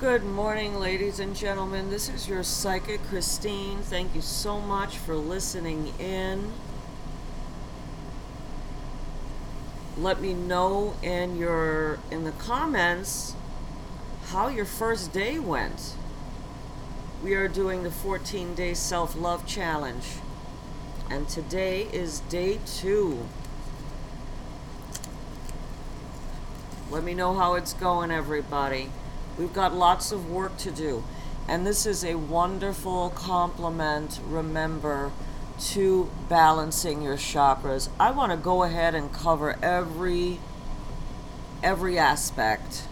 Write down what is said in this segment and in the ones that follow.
Good morning, ladies and gentlemen. This is your psychic Christine. Thank you so much for listening in. Let me know in your in the comments how your first day went. We are doing the 14-day self-love challenge. And today is day 2. Let me know how it's going everybody. We've got lots of work to do. And this is a wonderful complement, remember, to balancing your chakras. I want to go ahead and cover every every aspect.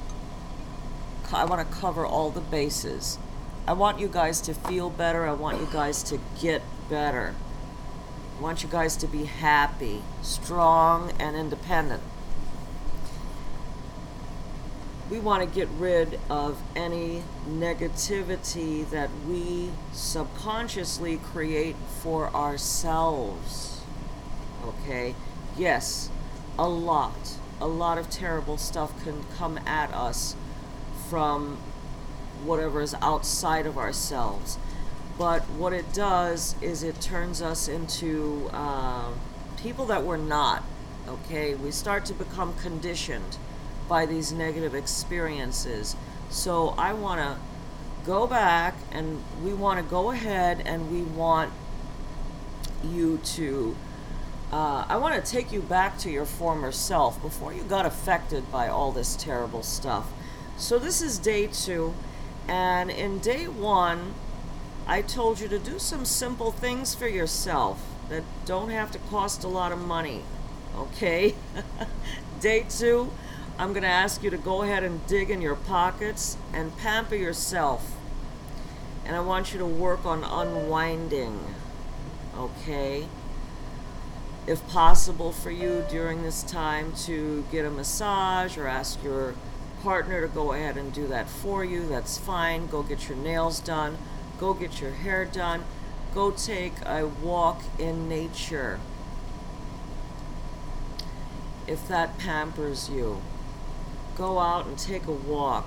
I want to cover all the bases. I want you guys to feel better. I want you guys to get better. I want you guys to be happy, strong, and independent we want to get rid of any negativity that we subconsciously create for ourselves. Okay? Yes, a lot, a lot of terrible stuff can come at us from whatever is outside of ourselves. But what it does is it turns us into uh, people that we're not. Okay? We start to become conditioned by these negative experiences. So I want to go back and we want to go ahead and we want you to. Uh, I want to take you back to your former self before you got affected by all this terrible stuff. So, this is day two, and in day one, I told you to do some simple things for yourself that don't have to cost a lot of money. Okay? day two, I'm going to ask you to go ahead and dig in your pockets and pamper yourself. And I want you to work on unwinding. Okay? If possible for you during this time to get a massage or ask your partner to go ahead and do that for you, that's fine. Go get your nails done. Go get your hair done. Go take a walk in nature. If that pampers you go out and take a walk.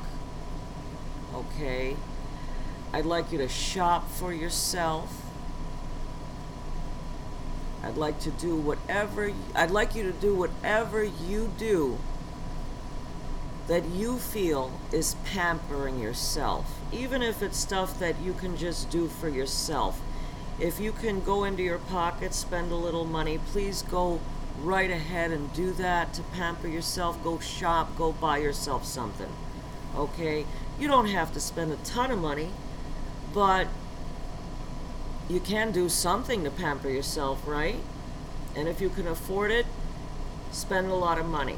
Okay? I'd like you to shop for yourself. I'd like to do whatever I'd like you to do whatever you do that you feel is pampering yourself. Even if it's stuff that you can just do for yourself. If you can go into your pocket, spend a little money, please go right ahead and do that to pamper yourself. Go shop, go buy yourself something. Okay? You don't have to spend a ton of money, but you can do something to pamper yourself, right? And if you can afford it, spend a lot of money.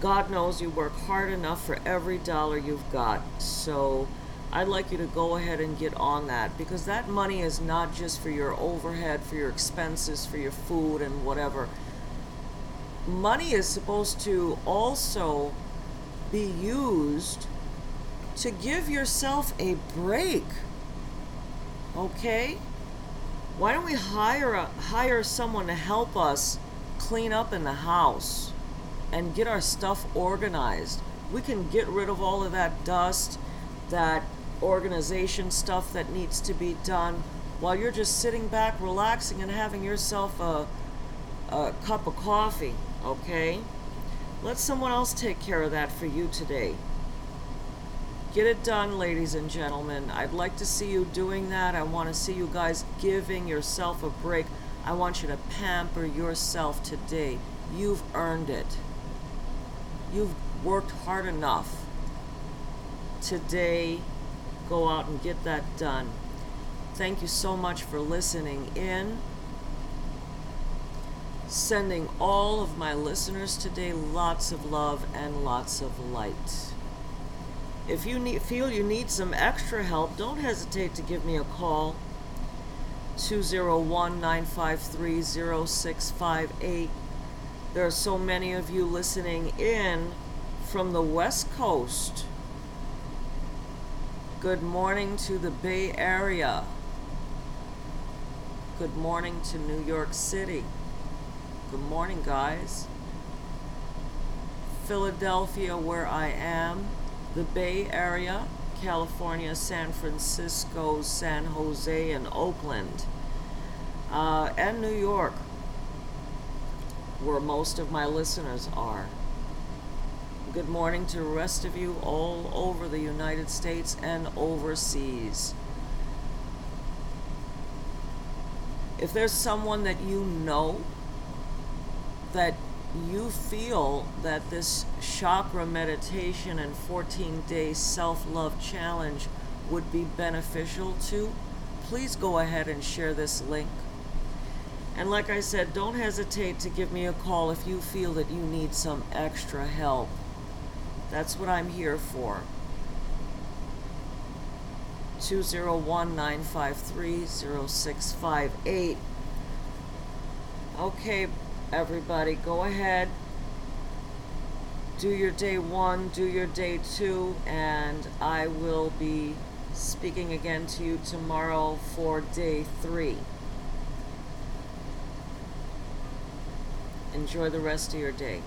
God knows you work hard enough for every dollar you've got. So I'd like you to go ahead and get on that because that money is not just for your overhead, for your expenses, for your food and whatever money is supposed to also be used to give yourself a break. Okay? Why don't we hire a, hire someone to help us clean up in the house and get our stuff organized? We can get rid of all of that dust, that organization stuff that needs to be done while you're just sitting back relaxing and having yourself a, a cup of coffee okay? Let someone else take care of that for you today. Get it done, ladies and gentlemen. I'd like to see you doing that. I want to see you guys giving yourself a break. I want you to pamper yourself today. You've earned it. You've worked hard enough. Today, go out and get that done. Thank you so much for listening in sending all of my listeners today lots of love and lots of light. If you need, feel you need some extra help, don't hesitate to give me a call. 201 953 0658. There are so many of you listening in from the West Coast. Good morning to the Bay Area. Good morning to New York City. Good morning, guys. Philadelphia, where I am, the Bay Area, California, San Francisco, San Jose, and Oakland, uh, and New York, where most of my listeners are. Good morning to the rest of you all over the United States and overseas. If there's someone that you know that you feel that this chakra meditation and 14 day self love challenge would be beneficial to, please go ahead and share this link. And like I said, don't hesitate to give me a call if you feel that you need some extra help. That's what I'm here for. 201 953 0658. Okay, everybody, go ahead. Do your day one, do your day two, and I will be speaking again to you tomorrow for day three. Enjoy the rest of your day.